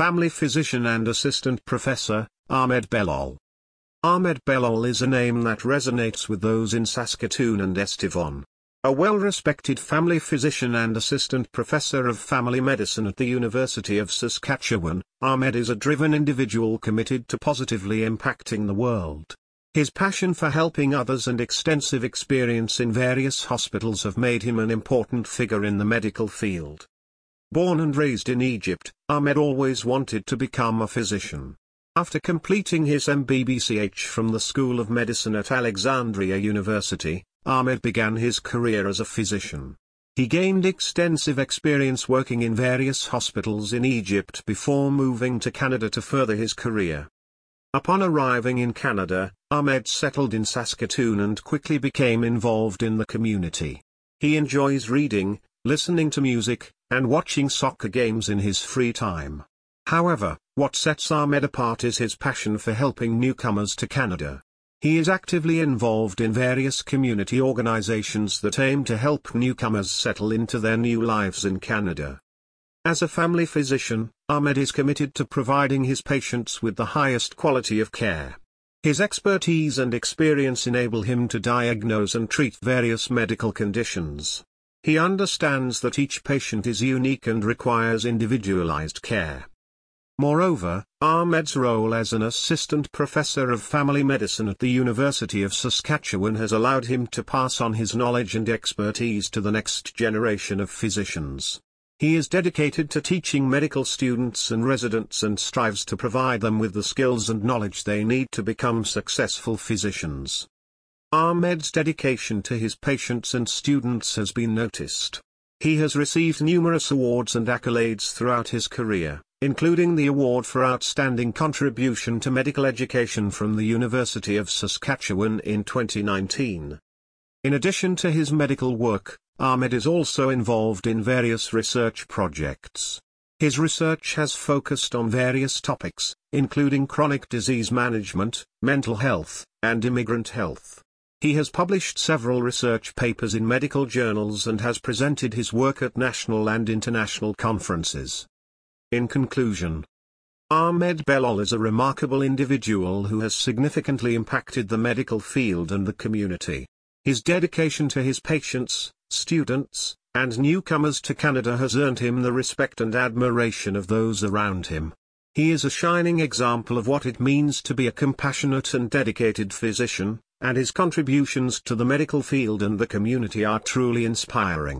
family physician and assistant professor, Ahmed Belal. Ahmed Belal is a name that resonates with those in Saskatoon and Estevan. A well-respected family physician and assistant professor of family medicine at the University of Saskatchewan, Ahmed is a driven individual committed to positively impacting the world. His passion for helping others and extensive experience in various hospitals have made him an important figure in the medical field. Born and raised in Egypt, Ahmed always wanted to become a physician. After completing his MBBCH from the School of Medicine at Alexandria University, Ahmed began his career as a physician. He gained extensive experience working in various hospitals in Egypt before moving to Canada to further his career. Upon arriving in Canada, Ahmed settled in Saskatoon and quickly became involved in the community. He enjoys reading, listening to music, and watching soccer games in his free time. However, what sets Ahmed apart is his passion for helping newcomers to Canada. He is actively involved in various community organizations that aim to help newcomers settle into their new lives in Canada. As a family physician, Ahmed is committed to providing his patients with the highest quality of care. His expertise and experience enable him to diagnose and treat various medical conditions. He understands that each patient is unique and requires individualized care. Moreover, Ahmed's role as an assistant professor of family medicine at the University of Saskatchewan has allowed him to pass on his knowledge and expertise to the next generation of physicians. He is dedicated to teaching medical students and residents and strives to provide them with the skills and knowledge they need to become successful physicians. Ahmed's dedication to his patients and students has been noticed. He has received numerous awards and accolades throughout his career including the award for outstanding contribution to medical education from the University of Saskatchewan in 2019. In addition to his medical work, Ahmed is also involved in various research projects. His research has focused on various topics, including chronic disease management, mental health, and immigrant health. He has published several research papers in medical journals and has presented his work at national and international conferences. In conclusion, Ahmed Belal is a remarkable individual who has significantly impacted the medical field and the community. His dedication to his patients, students, and newcomers to Canada has earned him the respect and admiration of those around him. He is a shining example of what it means to be a compassionate and dedicated physician, and his contributions to the medical field and the community are truly inspiring.